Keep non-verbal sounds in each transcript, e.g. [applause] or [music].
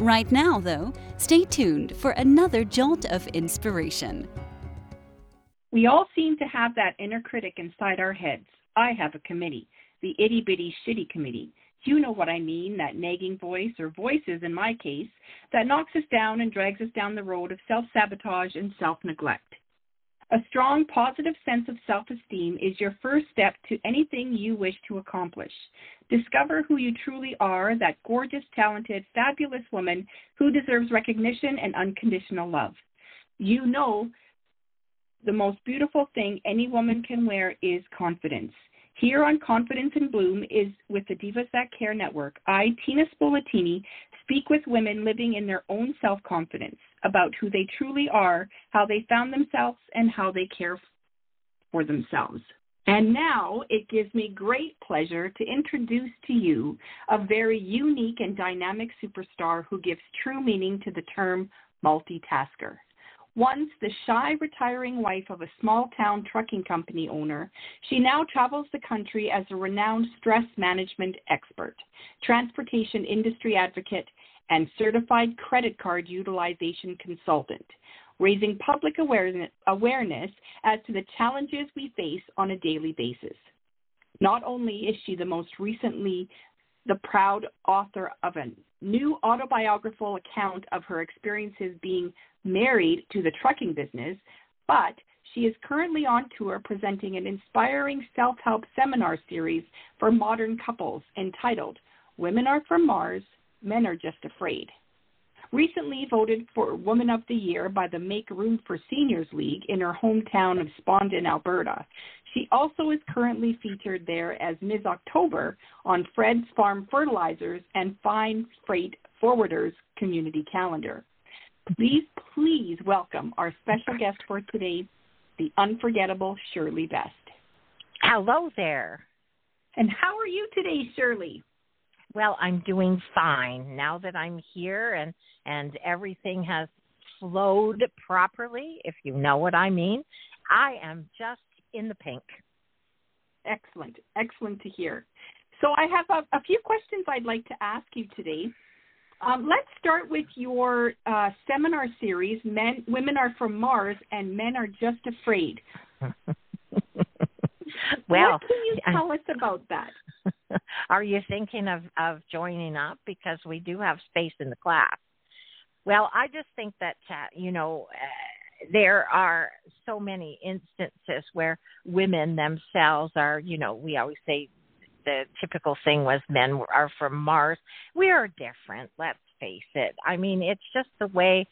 Right now, though, stay tuned for another jolt of inspiration. We all seem to have that inner critic inside our heads. I have a committee, the itty bitty shitty committee. You know what I mean, that nagging voice, or voices in my case, that knocks us down and drags us down the road of self sabotage and self neglect. A strong, positive sense of self esteem is your first step to anything you wish to accomplish. Discover who you truly are, that gorgeous, talented, fabulous woman who deserves recognition and unconditional love. You know the most beautiful thing any woman can wear is confidence. Here on Confidence in Bloom is with the Divas That Care Network. I, Tina Spoletini, speak with women living in their own self confidence about who they truly are, how they found themselves, and how they care for themselves. And now it gives me great pleasure to introduce to you a very unique and dynamic superstar who gives true meaning to the term multitasker. Once the shy retiring wife of a small town trucking company owner, she now travels the country as a renowned stress management expert, transportation industry advocate, and certified credit card utilization consultant, raising public awareness, awareness as to the challenges we face on a daily basis. Not only is she the most recently the proud author of a new autobiographical account of her experiences being married to the trucking business, but she is currently on tour presenting an inspiring self help seminar series for modern couples entitled Women Are From Mars, Men Are Just Afraid. Recently voted for Woman of the Year by the Make Room for Seniors League in her hometown of Spondin, Alberta. She also is currently featured there as Ms. October on Fred's Farm Fertilizers and Fine Freight Forwarders community calendar. Please, please welcome our special guest for today, the unforgettable Shirley Best. Hello there. And how are you today, Shirley? Well, I'm doing fine now that I'm here and and everything has flowed properly, if you know what I mean. I am just in the pink. Excellent. Excellent to hear. So I have a, a few questions I'd like to ask you today. Um, let's start with your uh, seminar series, "Men, Women Are from Mars and Men Are Just Afraid." [laughs] well, what can you tell us about that? Are you thinking of of joining up because we do have space in the class? Well, I just think that uh, you know uh, there are so many instances where women themselves are, you know, we always say the typical thing was men are from Mars. We are different, let's face it. I mean, it's just the way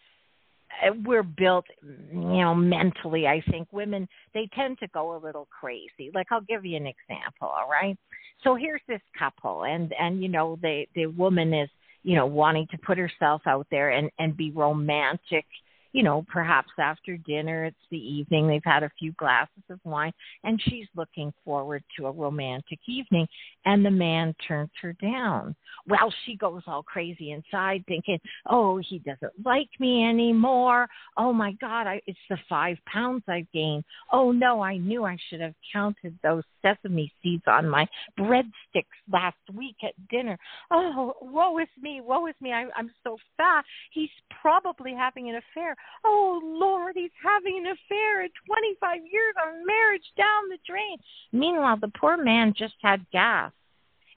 Uh, we're built you know mentally i think. Women they tend to go a little crazy. Like i'll give you an example all right? So here's this couple and and you know the the woman is you know wanting to put herself out there and and be romantic you know, perhaps after dinner, it's the evening, they've had a few glasses of wine, and she's looking forward to a romantic evening, and the man turns her down. Well, she goes all crazy inside thinking, oh, he doesn't like me anymore. Oh my God, I, it's the five pounds I've gained. Oh no, I knew I should have counted those sesame seeds on my breadsticks last week at dinner. Oh, woe is me, woe is me, I, I'm so fat. He's probably having an affair. Oh Lord, he's having an affair at 25 years of marriage down the drain. Meanwhile, the poor man just had gas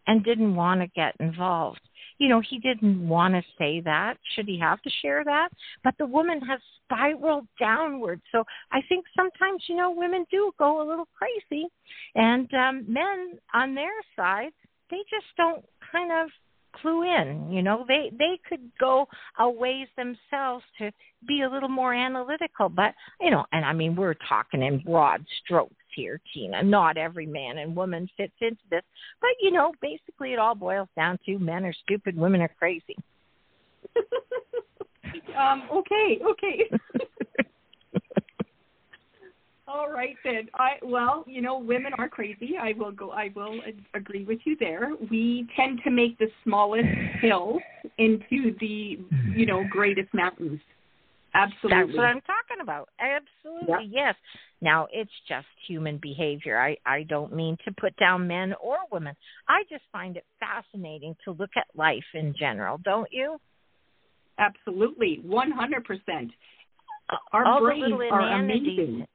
and didn't want to get involved. You know, he didn't want to say that. Should he have to share that? But the woman has spiraled downward. So I think sometimes, you know, women do go a little crazy. And um, men on their side, they just don't kind of clue in you know. They they could go a ways themselves to be a little more analytical but you know and i mean we're talking in broad strokes here tina. Not every man and woman fits into this but you know basically it all boils down to men are stupid women are crazy. [laughs] Um okay okay [laughs] All right then. I well, you know, women are crazy. I will go. I will agree with you there. We tend to make the smallest hills into the, you know, greatest mountains. Absolutely. That's what I'm talking about. Absolutely, yes. Now it's just human behavior. I I don't mean to put down men or women. I just find it fascinating to look at life in general, don't you? Absolutely, 100%. Our All brains are amazing.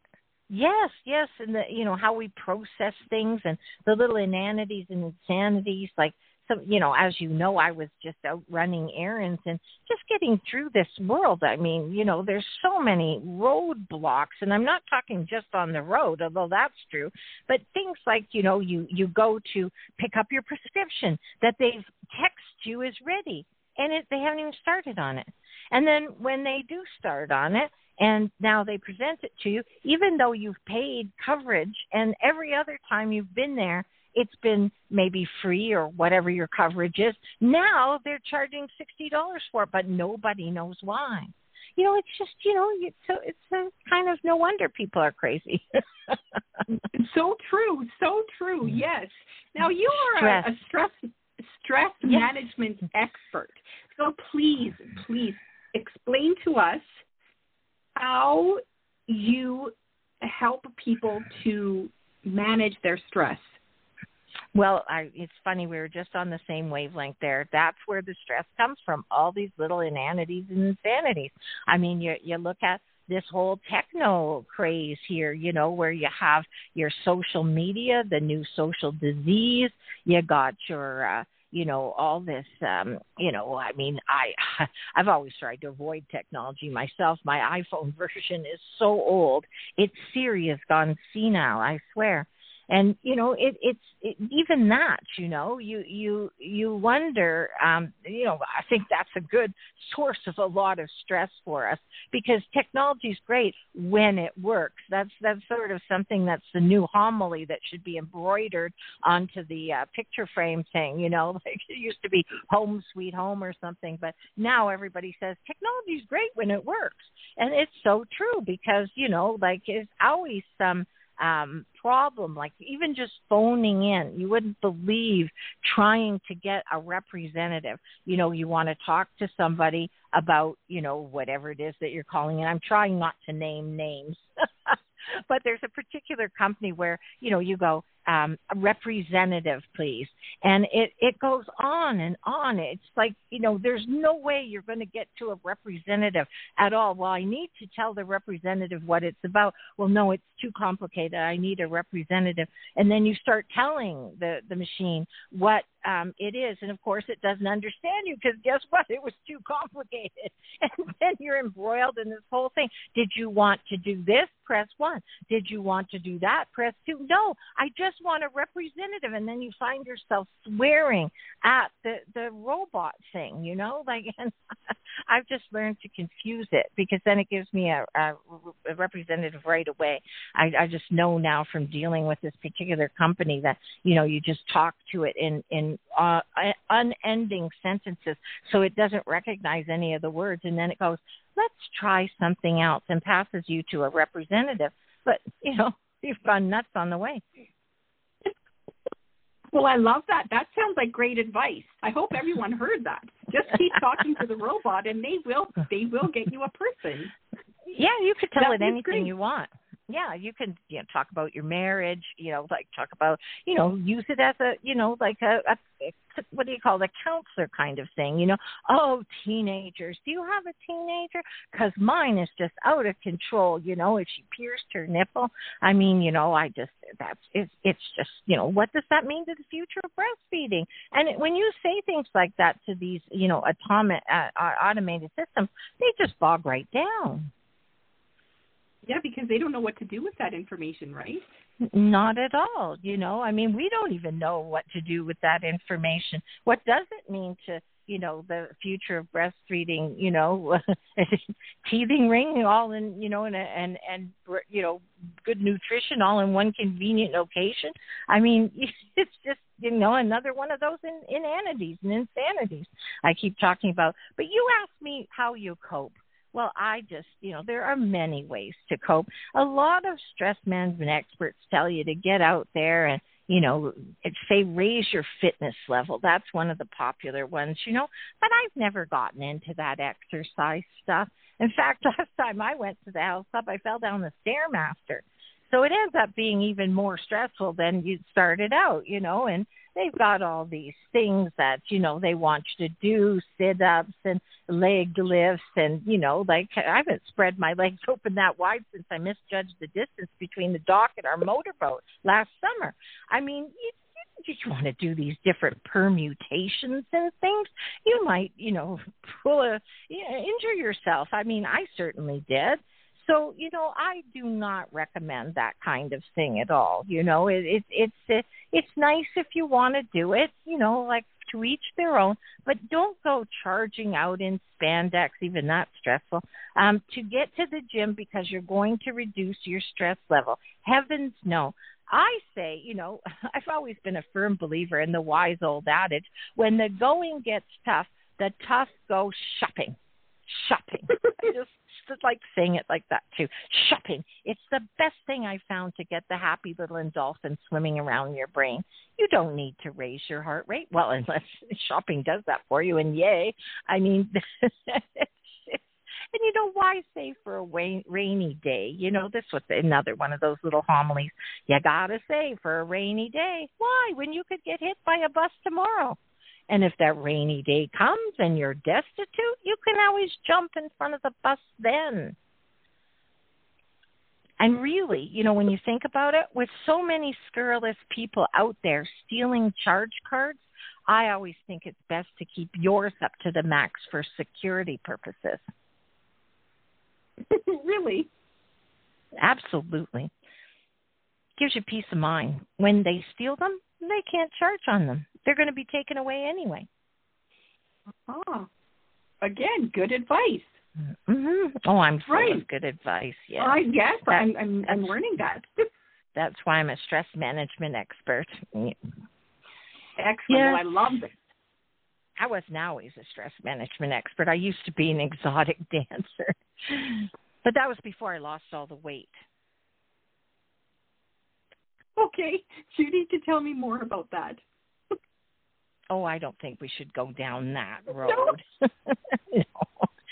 Yes, yes, and the you know how we process things and the little inanities and insanities like some you know as you know I was just out running errands and just getting through this world. I mean, you know, there's so many roadblocks and I'm not talking just on the road, although that's true, but things like, you know, you you go to pick up your prescription that they've text you is ready and it they haven't even started on it. And then when they do start on it, and now they present it to you, even though you've paid coverage, and every other time you've been there, it's been maybe free or whatever your coverage is. Now they're charging sixty dollars for it, but nobody knows why. You know, it's just you know, it's so it's a kind of no wonder people are crazy. [laughs] So true, so true. Mm. Yes. Now you are Stress. a, a stress stress Yes. management expert. So please, please explain to us how you help people to manage their stress. Well, I, it's funny. We were just on the same wavelength there. That's where the stress comes from. All these little inanities and insanities. I mean, you you look at this whole techno craze here, you know, where you have your social media, the new social disease. You got your, uh, you know, all this. um, You know, I mean, I [laughs] I've always tried to avoid technology myself. My iPhone [laughs] version is so old. It's serious, gone senile. I swear and you know it it's it, even that you know you you you wonder um you know i think that's a good source of a lot of stress for us because technology is great when it works. That's that's sort of something that's the new homily that should be embroidered onto the uh, picture frame thing you know [laughs] like it used to be home sweet home or something but now everybody says technology is great when it works. And it's so true because you know like it's always some um problem like even just phoning in you wouldn't believe trying to get a representative. You know you want to talk to somebody about you know whatever it is that you're calling and i'm trying not to name names. [laughs] But there's a particular company where you know you go um representative please. And it it goes on and on. It's like you know there's no way you're going to get to a representative at all. Well i need to tell the representative what it's about. Well no it's too complicated. I need a representative. And then you start telling the the machine what um it is. And of course it doesn't understand you because guess what? It was too complicated. [laughs] And then you're embroiled in this whole thing. Did you want to do this? Press one. Did you want to do that? Press two. No i just want a representative and then you find yourself swearing at the the robot thing you know? [laughs] Like and i've just learned to confuse it because then it gives me a, a, a representative right away. I, I just know now from dealing with this particular company that you know you just talk to it in in uh, unending sentences so it doesn't recognize any of the words and then it goes let's try something else and passes you to a representative. But you know [laughs] you've gone nuts on the way Well, I love that. That sounds like great advice. I hope everyone heard that. Just keep talking to the robot, and they will they will get you a person. Yeah, you could tell That it anything great. you want. Yeah, you can you know talk about your marriage, you know, like talk about, you know, use it as a, you know, like a, a what do you call it, a counselor kind of thing, you know. Oh, teenagers, do you have a teenager? Cuz mine is just out of control, you know, if she pierced her nipple. I mean, you know, I just that's it's it's just, you know, what does that mean to the future of breastfeeding? And when you say things like that to these, you know, atomic uh, automated systems, they just bog right down. Yeah, because they don't know what to do with that information, right? Not at all. You know, I mean, we don't even know what to do with that information. What does it mean to, you know, the future of breastfeeding? You know, [laughs] teething ring, all in, you know, and and and you know, good nutrition, all in one convenient location. I mean, [laughs] it's just you know another one of those in, inanities and insanities I keep talking about. But you asked me how you cope. Well, I just, you know, there are many ways to cope. A lot of stress management experts tell you to get out there and you know, say raise your fitness level. That's one of the popular ones, you know. But I've never gotten into that exercise stuff. In fact, [laughs] last time I went to the health club, I fell down the stairmaster. So it ends up being even more stressful than you started out, you know, and they've got all these things that, you know, they want you to do, sit ups and leg lifts and, you know, like I haven't spread my legs [laughs] open that wide since I misjudged the distance between the dock and our motorboat last summer. I mean, you just want to do these different permutations and things, you might, you know, pull a you know, injure yourself. I mean, I certainly did. So, you know, I do not recommend that kind of thing at all. You know, it, it it's it, it's nice if you want to do it, you know, like to each their own, but don't go charging out in spandex, even that's stressful, um, to get to the gym because you're going to reduce your stress level. Heavens no. I say, you know, [laughs] I've always been a firm believer in the wise old adage when the going gets tough, the tough go shopping. Shopping. I just like saying it like that too. Shopping. It's the best thing I found to get the happy little endorphins swimming around your brain. You don't need to raise your heart rate. Well, [laughs] unless shopping does that for you, and yay. I mean, [laughs] And you know why save for a rainy day? You know this was another one of those little homilies. You gotta save for a rainy day. Why? When you could get hit by a bus tomorrow. And if that rainy day comes and you're destitute, you can always jump in front of the bus then. And really, you know, when you think about it, with so many scurrilous people out there stealing charge cards, I always think it's best to keep yours up to the max for security purposes. [laughs] really? Absolutely. Gives you peace of mind. When they steal them, they can't charge on them. They're going to be taken away anyway. Ah, again, good advice. Mm-hmm. Oh, I'm full right. of good advice. Yes. I yes, that, I'm I'm, I'm learning that. [laughs] that's why I'm a stress management expert. Excellent. Yes. Well, I love it. I wasn't always a stress management expert. I used to be an exotic [laughs] dancer, but that was before I lost all the weight. Okay, you need to tell me more about that. Oh, I don't think we should go down that road. [laughs] no.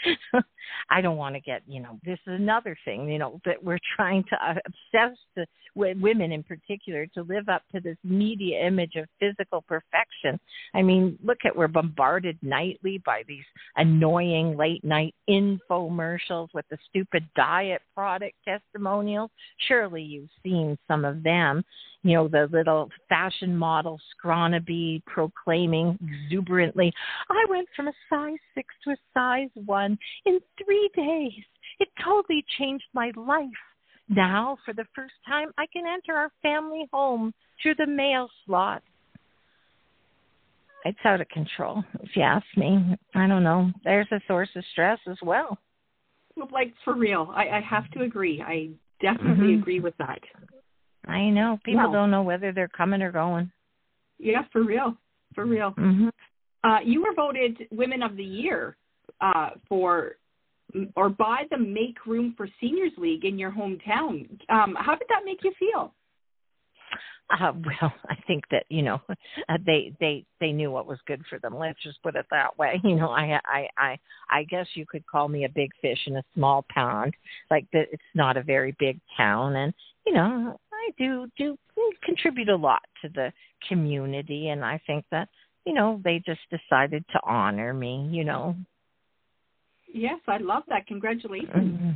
[laughs] I don't want to get, you know, this is another thing, you know, that we're trying to uh, obsess the women in particular to live up to this media image of physical perfection. I mean, look at we're bombarded nightly by these annoying late night infomercials with the stupid diet product testimonials. Surely you've seen some of them. You know, the little fashion model scrawny proclaiming exuberantly, I went from a size six to a size one in three days. It totally changed my life. Now, for the first time, I can enter our family home through the mail slot. It's out of control, if you ask me. I don't know. There's a source of stress as well. Like for real, I, I have to agree. I definitely mm-hmm. agree with that. I know people don't know whether they're coming or going. Yeah, for real, for real. Mm-hmm. Uh, you were voted Women of the Year uh, for or by the Make Room for Seniors League in your hometown. Um, how did that make you feel? Uh, well, [laughs] I think that you know [laughs] uh, they they they knew what was good for them. Let's just put it that way. [laughs] You know, I I I I guess you could call me a big fish in a small pond. Like that, it's not a very big town, and you know, I do do contribute a lot to the community, and I think that you know they just decided to honor me. You know, Yes, I love that. Congratulations. Mm-hmm.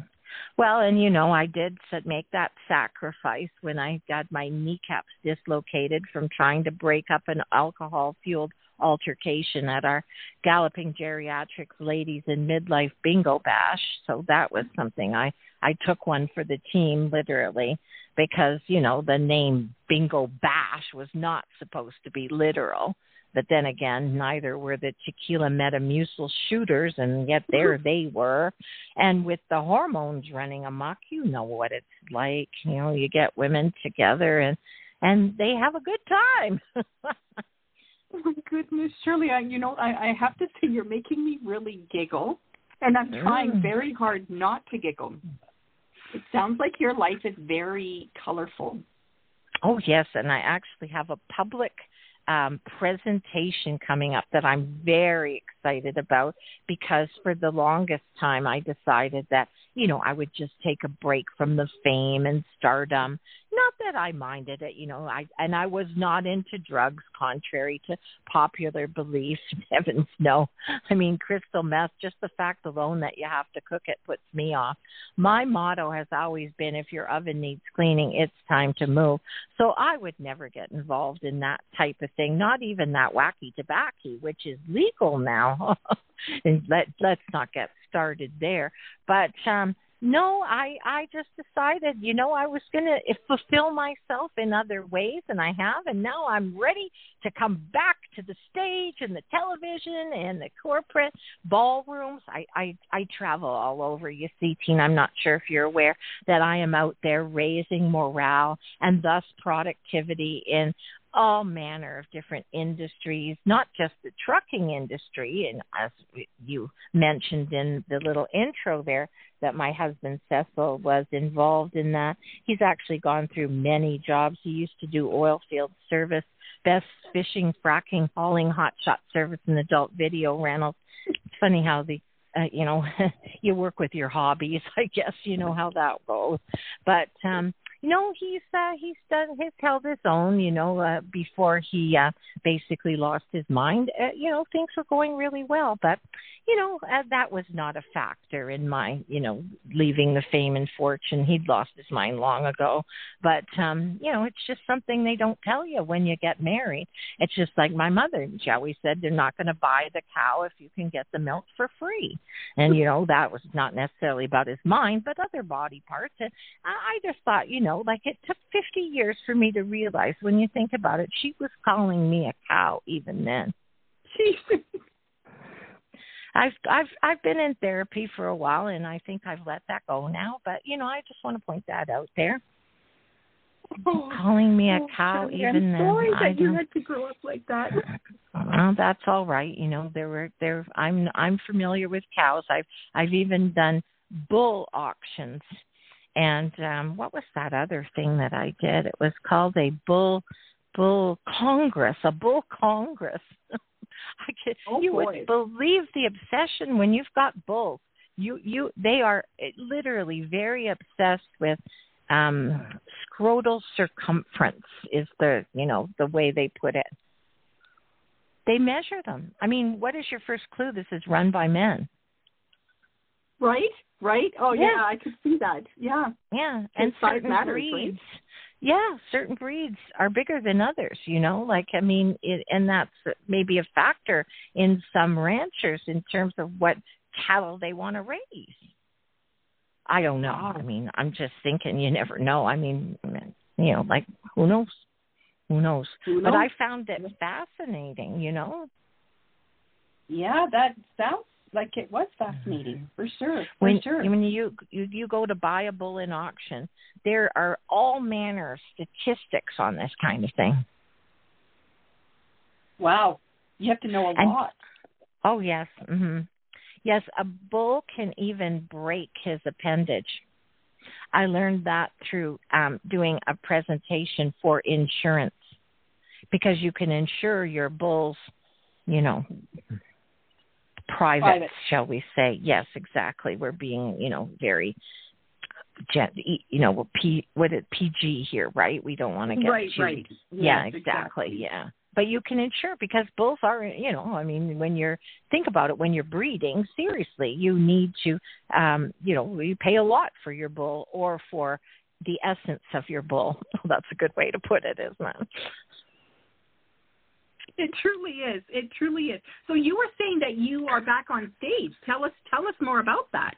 Well, and you know, I did make that sacrifice when I got my kneecaps dislocated from trying to break up an alcohol fueled altercation at our Galloping Geriatrics Ladies in Midlife Bingo Bash. So that was something I I took one for the team literally because, you know, the name Bingo Bash was not supposed to be literal. But then again, neither were the tequila metamucil shooters, and yet there [laughs] they were. And with the hormones running amok, you know what it's like. You know, you get women together and and they have a good time. [laughs] oh my goodness, Shirley, I, you know, I, I have to say you're making me really giggle and I'm trying very hard not to giggle. It sounds like your life is very colorful. Oh yes, and I actually have a public um, presentation coming up that I'm very excited about because for the longest time I decided that you know I would just take a break from the fame and stardom. Not that I minded it, you know. I and I was not into drugs, contrary to popular belief. [laughs] Heavens no. I mean, crystal meth. Just the fact alone that you have to cook it puts me off. My motto has always been: if your oven needs cleaning, it's time to move. So I would never get involved in that type of thing, not even that wacky tobacco, which is legal now. [laughs] and let let's not get started there. But um no, I I just decided, you know, I was going to fulfill myself in other ways and I have and now I'm ready to come back to the stage and the television and the corporate ballrooms. I I I travel all over. You see, Teen, I'm not sure if you're aware that I am out there raising morale and thus productivity in all manner of different industries, not just the trucking industry. And as you mentioned in the little intro there, that my husband Cecil was involved in that. He's actually gone through many jobs. He used to do oil field service, best fishing, fracking, hauling, hot shot service, and adult video rentals. It's funny how the uh, you know [laughs] you work with your hobbies [laughs] i guess you know how that goes but um you know he's uh he's done he's held his own you know uh before he uh basically lost his mind. Uh, you know things were going really well but you know uh, that was not a factor in my you know leaving the fame and fortune. He'd lost his mind long ago. But um you know it's just something they don't tell you when you get married. It's just like my mother she always said they're not going to buy the cow if you can get the milk for free. And you know that was not necessarily about his mind but other body parts. And i, I just thought you know like it took 50 years for me to realize when you think about it she was calling me a cow even then. Jeez. [laughs] I've I've I've been in therapy for a while and I think I've let that go now, but you know, I just want to point that out there. Calling me a Oh, cow even I'm then. sorry I that you had to grow up like that. Well, that's all right. You know, there were there I'm I'm familiar with cows. I've I've even done bull auctions. And um what was that other thing that I did? It was called a bull bull congress, a bull congress. [laughs] [laughs] I could, Oh, you boy. would believe the obsession when you've got bulls. You you they are literally very obsessed with um scrotal circumference is the you know the way they put it they measure them. I mean, what is your first clue? This is run by men. Right? Right? Oh yeah, Yeah. I could see that. Yeah. Yeah, and size certain matters, right? Yeah, certain breeds are bigger than others. You know, like I mean, it, and that's maybe a factor in some ranchers in terms of what cattle they want to raise. I don't know. I mean, I'm just thinking. You never know. I mean, you know, like who knows? Who knows? Who But? I found it fascinating. You know, Yeah, that sounds like it was fascinating for sure. For when sure. when you, you you go to buy a bull in auction, there are all manner of statistics on this kind of thing. wow, you have to know a And- lot. Oh yes, hmm yes. A bull can even break his appendage. I learned that through um, doing a presentation for insurance, because you can insure your bulls, you know, private, Private. shall we say? Yes, exactly. We're being, you know, very gen, you know, P, what is PG here, right? We don't want to get right, right. yeah, Yes, exactly. Yeah. But you can insure because bulls are, you know, I mean, when you're think about it, when you're breeding, seriously, you need to, um, you know, you pay a lot for your bull or for the essence of your bull. [laughs] That's a good way to put it, isn't it? [laughs] It truly is. It truly is. So you were saying that you are back on stage. Tell us tell us more about that.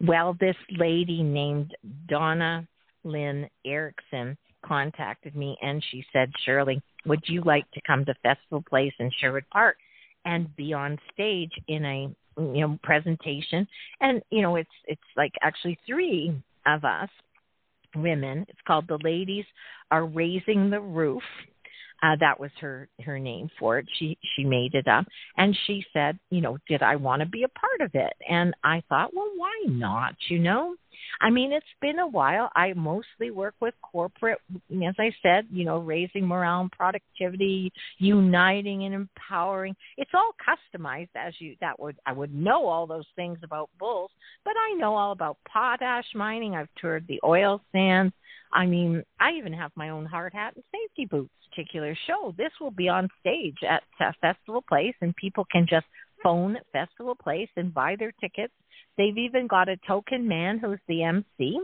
Well, this lady named Donna Lynn Erickson contacted me and she said, Shirley, would you like to come to Festival Place in Sherwood Park and be on stage in a you know presentation? And you know, it's it's like actually three of us women. It's called The Ladies Are Raising the Roof. Uh, that was her her name for it. She she made it up, and she said, you know, did I want to be a part of it? And I thought, well, why not? You know, I mean, it's been a while. I mostly work with corporate, as I said, you know, raising morale and productivity, uniting and empowering. It's all customized as you that would I would know all those things about bulls, but I know all about potash mining. I've toured the oil sands. I mean, I even have my own hard hat and safety boots. Particular show. This will be on stage at Festival Place, and people can just phone Festival Place and buy their tickets They've even got a token man who's the MC.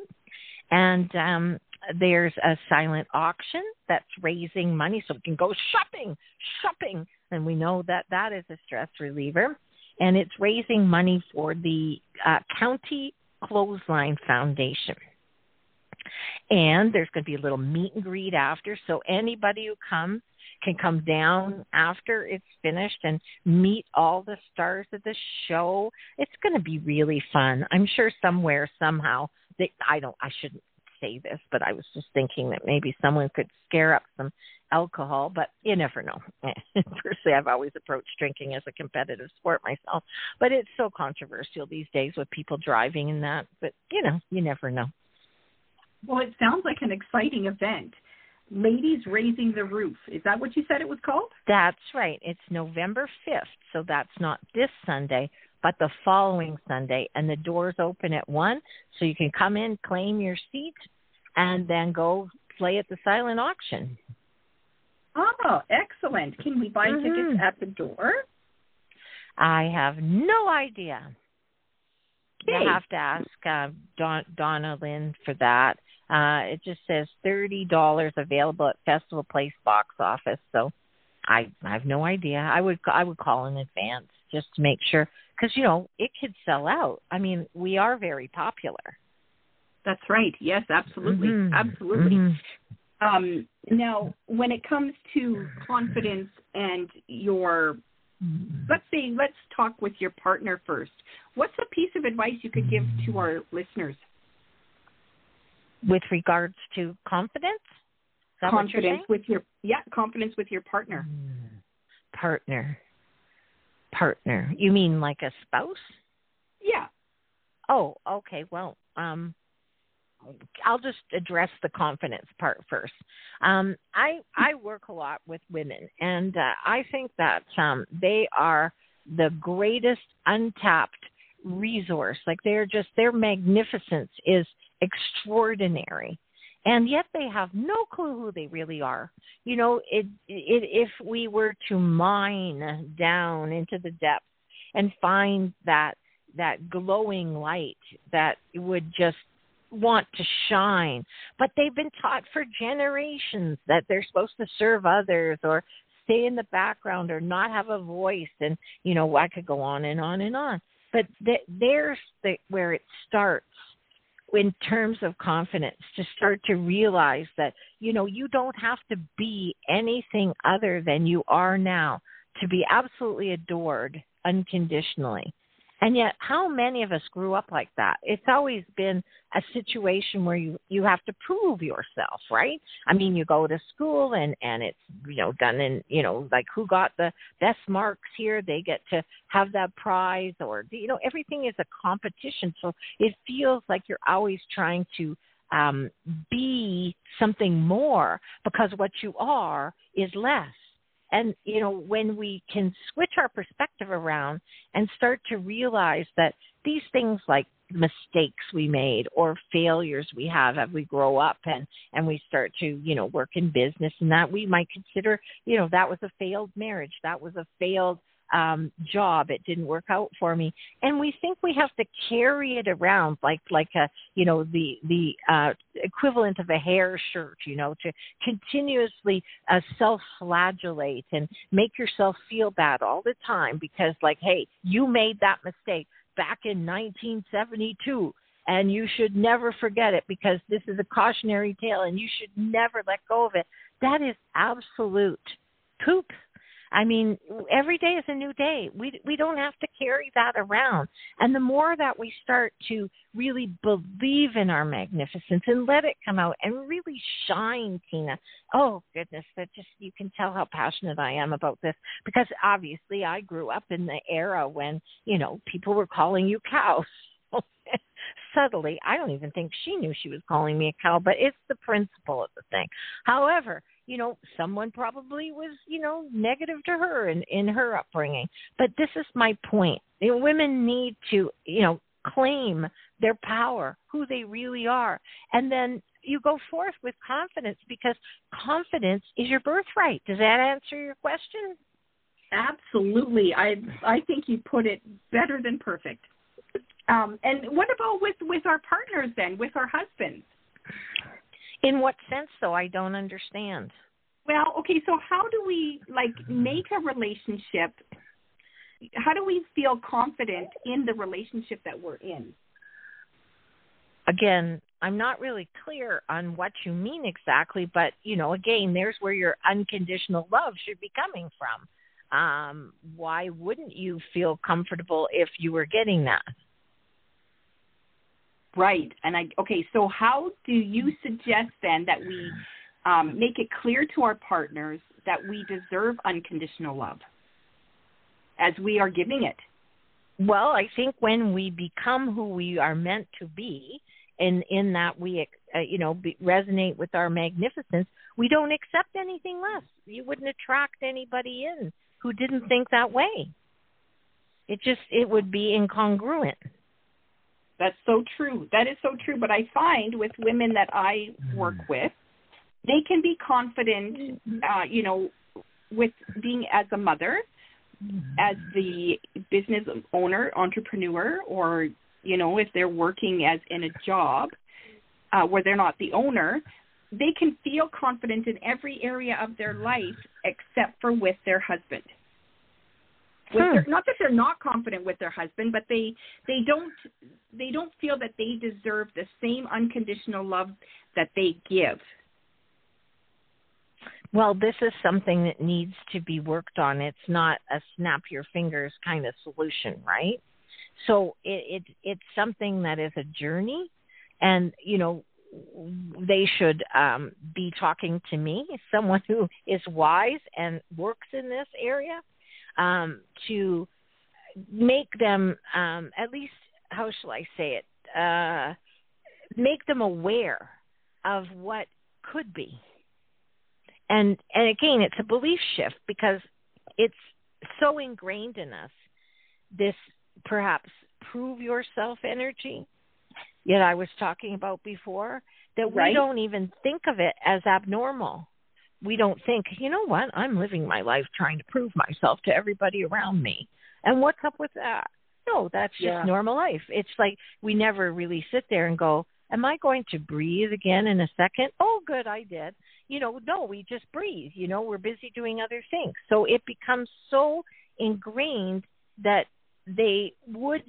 And um, there's a silent auction that's raising money so we can go shopping, shopping. And we know that that is a stress reliever. And it's raising money for the uh, County Clothesline Foundation. And there's going to be a little meet and greet after. So anybody who comes can come down after it's finished and meet all the stars of the show. It's going to be really fun. I'm sure somewhere somehow they I don't I shouldn't say this, but I was just thinking that maybe someone could scare up some alcohol, but you never know. [laughs] Personally, I've always approached drinking as a competitive sport myself, but it's so controversial these days with people driving and that. But you know, you never know. Well, it sounds like an exciting event. Ladies Raising the Roof. Is that what you said it was called? That's right. It's November 5th, so that's not this Sunday, but the following Sunday. And the doors open at 1, so you can come in, claim your seat, and then go play at the silent auction. Oh, excellent. Can we buy mm-hmm. tickets at the door? I have no idea. Hey. You have to ask uh, Don, Donna Lynn for that. Uh, it just says thirty dollars available at Festival Place box office. So I I have no idea. I would I would call in advance just to make sure because you know it could sell out. I mean, we are very popular. That's right. Yes, absolutely, mm-hmm. absolutely. Mm-hmm. Um, now, when it comes to confidence and your, let's say, let's talk with your partner first. What's a piece of advice you could give to our listeners? With regards to confidence? confidence with your yeah, confidence with your partner. Hmm. Partner. Partner. You mean like a spouse? Yeah. Oh, okay. Well, um I'll just address the confidence part first. Um, I I work a lot with women, and uh, I think that um, they are the greatest untapped resource. Like they're just their magnificence is extraordinary. And yet they have no clue who they really are. You know it, it if we were to mine down into the depths and find that that glowing light that would just want to shine but they've been taught for generations that they're supposed to serve others or stay in the background or not have a voice. And you know i could go on and on and on. But th- there's the, where it starts in terms of confidence to start to realize that you know you don't have to be anything other than you are now to be absolutely adored unconditionally and yet, how many of us grew up like that? It's always been a situation where you you have to prove yourself, right? I mean, you go to school and and it's you know done in you know like who got the best marks here, they get to have that prize, or you know everything is a competition. So it feels like you're always trying to um, be something more because what you are is less and, you know, when we can switch our perspective around and start to realize that these things like mistakes we made or failures we have as we grow up and and we start to you know work in business and that we might consider you know that was a failed marriage that was a failed um job. It didn't work out for me. And we think we have to carry it around like like a you know the the uh equivalent of a hair shirt you know to continuously uh, self flagellate and make yourself feel bad all the time because like hey you made that mistake back in 1972 and you should never forget it because this is a cautionary tale and you should never let go of it. That is absolute poop I mean, every day is a new day. We we don't have to carry that around. And the more that we start to really believe in our magnificence and let it come out and really shine, Tina. Oh goodness, that just you can tell how passionate I am about this because obviously I grew up in the era when, you know, people were calling you cows. [laughs] subtly. I don't even think she knew she was calling me a cow, but it's the principle of the thing. However, you know, someone probably was, you know, negative to her in, in her upbringing. But this is my point. You know, women need to, you know, claim their power, who they really are. And then you go forth with confidence because confidence is your birthright. Does that answer your question? Absolutely. I I think you put it better than perfect. Um, and what about with with our partners then, with our husbands? In what sense, though? I don't understand. Well, okay, so how do we like make a relationship? How do we feel confident in the relationship that we're in? Again, I'm not really clear on what you mean exactly, but you know, again, there's where your unconditional love should be coming from. Um, why wouldn't you feel comfortable if you were getting that? Right. And I okay, so how do you suggest then that we um, make it clear to our partners that we deserve unconditional love as we are giving it? Well, I think when we become who we are meant to be, and in that we, uh, you know, be, resonate with our magnificence, we don't accept anything less. You wouldn't attract anybody in who didn't think that way. It just it would be incongruent. That's so true. That is so true. But I find with women that I work mm. with, they can be confident, mm-hmm. uh, you know, with being as a mother, as the business owner, entrepreneur, or you know, if they're working as in a job uh, where they're not the owner, they can feel confident in every area of their life except for with their husband with hmm. their, not that they're not confident with their husband, but they they don't they don't feel that they deserve the same unconditional love that they give. Well, this is something that needs to be worked on. It's not a snap your fingers kind of solution, right? So it, it it's something that is a journey, and you know they should um, be talking to me, [laughs] someone who is wise and works in this area, um, to make them um, at least how shall I say it? Uh, make them aware of what could be. And and again it's a belief shift because it's so ingrained in us this perhaps prove yourself energy that I was talking about before that right. we don't even think of it as abnormal we don't think, you know what, I'm living my life trying to prove myself to everybody around me. And what's up with that? No, that's just yeah. normal life. It's like we never really sit there and go, Am I going to breathe again in a second? Oh, good, I did. You know, no, we just breathe. You know, we're busy doing other things. So it becomes so ingrained that they would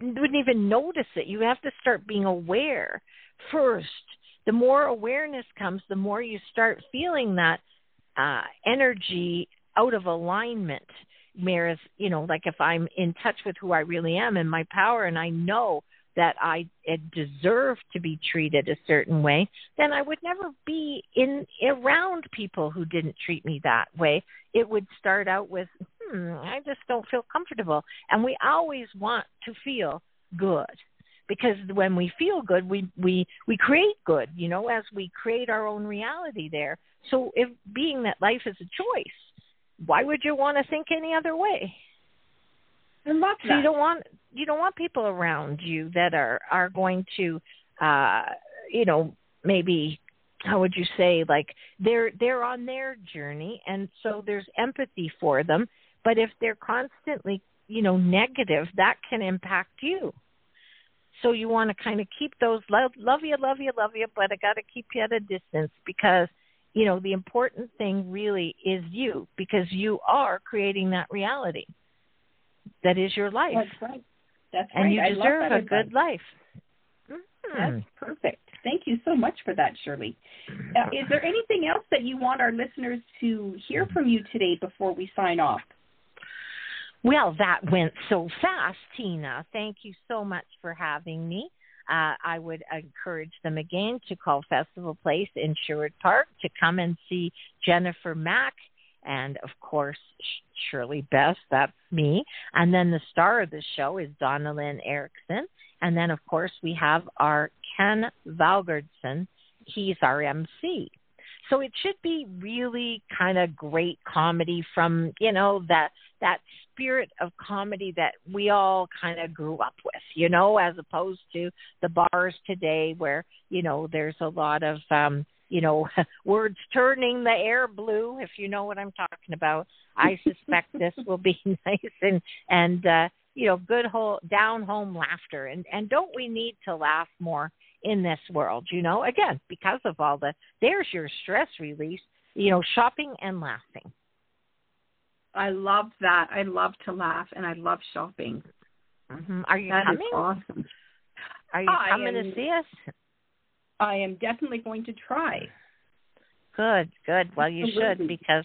wouldn't even notice it. You have to start being aware first the more awareness comes, the more you start feeling that uh, energy out of alignment. Whereas, you know, like if I'm in touch with who I really am and my power, and I know that I deserve to be treated a certain way, then I would never be in around people who didn't treat me that way. It would start out with, hmm, I just don't feel comfortable. And we always want to feel good because when we feel good we we we create good you know as we create our own reality there. So if being that life is a choice why would you want to think any other way? I love that. So you don't want you don't want people around you that are are going to uh you know maybe how would you say like they're they're on their journey and so there's empathy for them. But if they're constantly you know negative that can impact you so you want to kind of keep those love, love you, love you, love you, but I got to keep you at a distance because you know the important thing really is you because you are creating that reality. That is your life. That's right. That's right and right. you deserve a good life. Mm-hmm. That's perfect. Thank you so much for that, Shirley. Uh, is there anything else that you want our listeners to hear from you today before we sign off? Well, that went so fast, Tina. Thank you so much for having me. Uh, I would encourage them again to call Festival Place in Sherwood Park to come and see Jennifer Mack and, of course, Shirley Best. That's me. And then the star of the show is Donna Lynn Erickson. And then, of course, we have our Ken Valgardson. He's our MC. So it should be really kind of great comedy from, you know, that that spirit of comedy that we all kind of grew up with, you know, as opposed to the bars today where, you know, there's a lot of um you know, [laughs] words turning the air blue, if you know what I'm talking about. I suspect this [laughs] will be [laughs] nice and and uh you know, good whole down home laughter and and don't we need to laugh more in this world, you know? Again, because of all the there's your stress release, you know, shopping and laughing. I love that. I love to laugh and I love shopping. Mm-hmm. Are you that coming? Is awesome. Are you I coming am, to see us? I am definitely going to try. Good, good. Well, you Absolutely. should because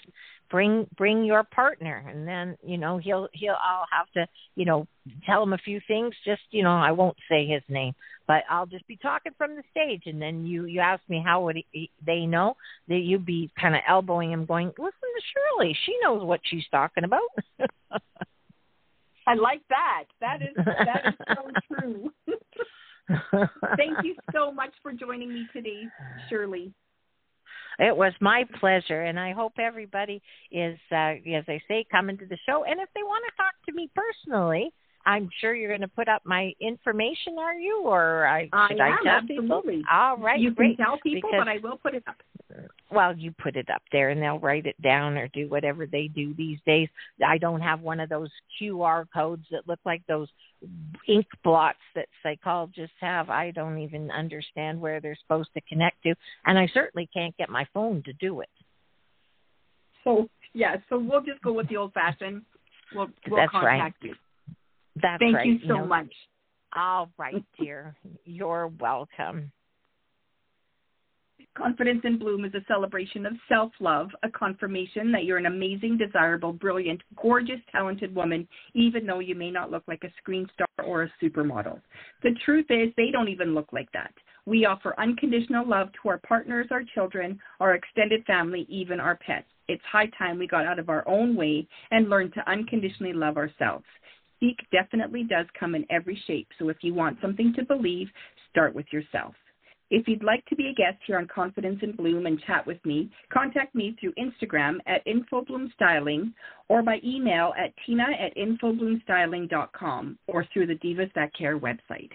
bring bring your partner, and then you know he'll he'll. I'll have to you know tell him a few things. Just you know, I won't say his name, but I'll just be talking from the stage, and then you you ask me how would he, they know that you'd be kind of elbowing him, going, "Listen to Shirley. She knows what she's talking about." [laughs] I like that. That is that is so true. [laughs] Thank you so much for joining me today, Shirley. It was my pleasure, and I hope everybody is, uh, as I say, coming to the show. And if they want to talk to me personally, I'm sure you're going to put up my information, are you? Or I, should I, I, am, tell absolutely. people? All right, you great. can tell people, because, but I will put it up. Well, you put it up there, and they'll write it down or do whatever they do these days. I don't have one of those QR codes that look like those ink blots that psychologists have. I don't even understand where they're supposed to connect to, and I certainly can't get my phone to do it. So yeah, so we'll just go with the old fashioned. We'll we'll That's right. contact you. That's Thank right. you so know. much. All right, dear. You're welcome. Confidence in Bloom is a celebration of self love, a confirmation that you're an amazing, desirable, brilliant, gorgeous, talented woman, even though you may not look like a screen star or a supermodel. The truth is, they don't even look like that. We offer unconditional love to our partners, our children, our extended family, even our pets. It's high time we got out of our own way and learned to unconditionally love ourselves. Seek definitely does come in every shape, so if you want something to believe, start with yourself. If you'd like to be a guest here on Confidence in Bloom and chat with me, contact me through Instagram at InfoBloomStyling or by email at tina at InfoBloomStyling.com or through the Divas That Care website.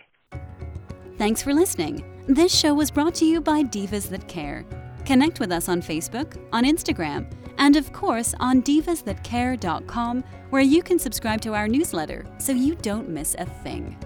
Thanks for listening. This show was brought to you by Divas That Care. Connect with us on Facebook, on Instagram, and of course on divasthatcare.com, where you can subscribe to our newsletter so you don't miss a thing.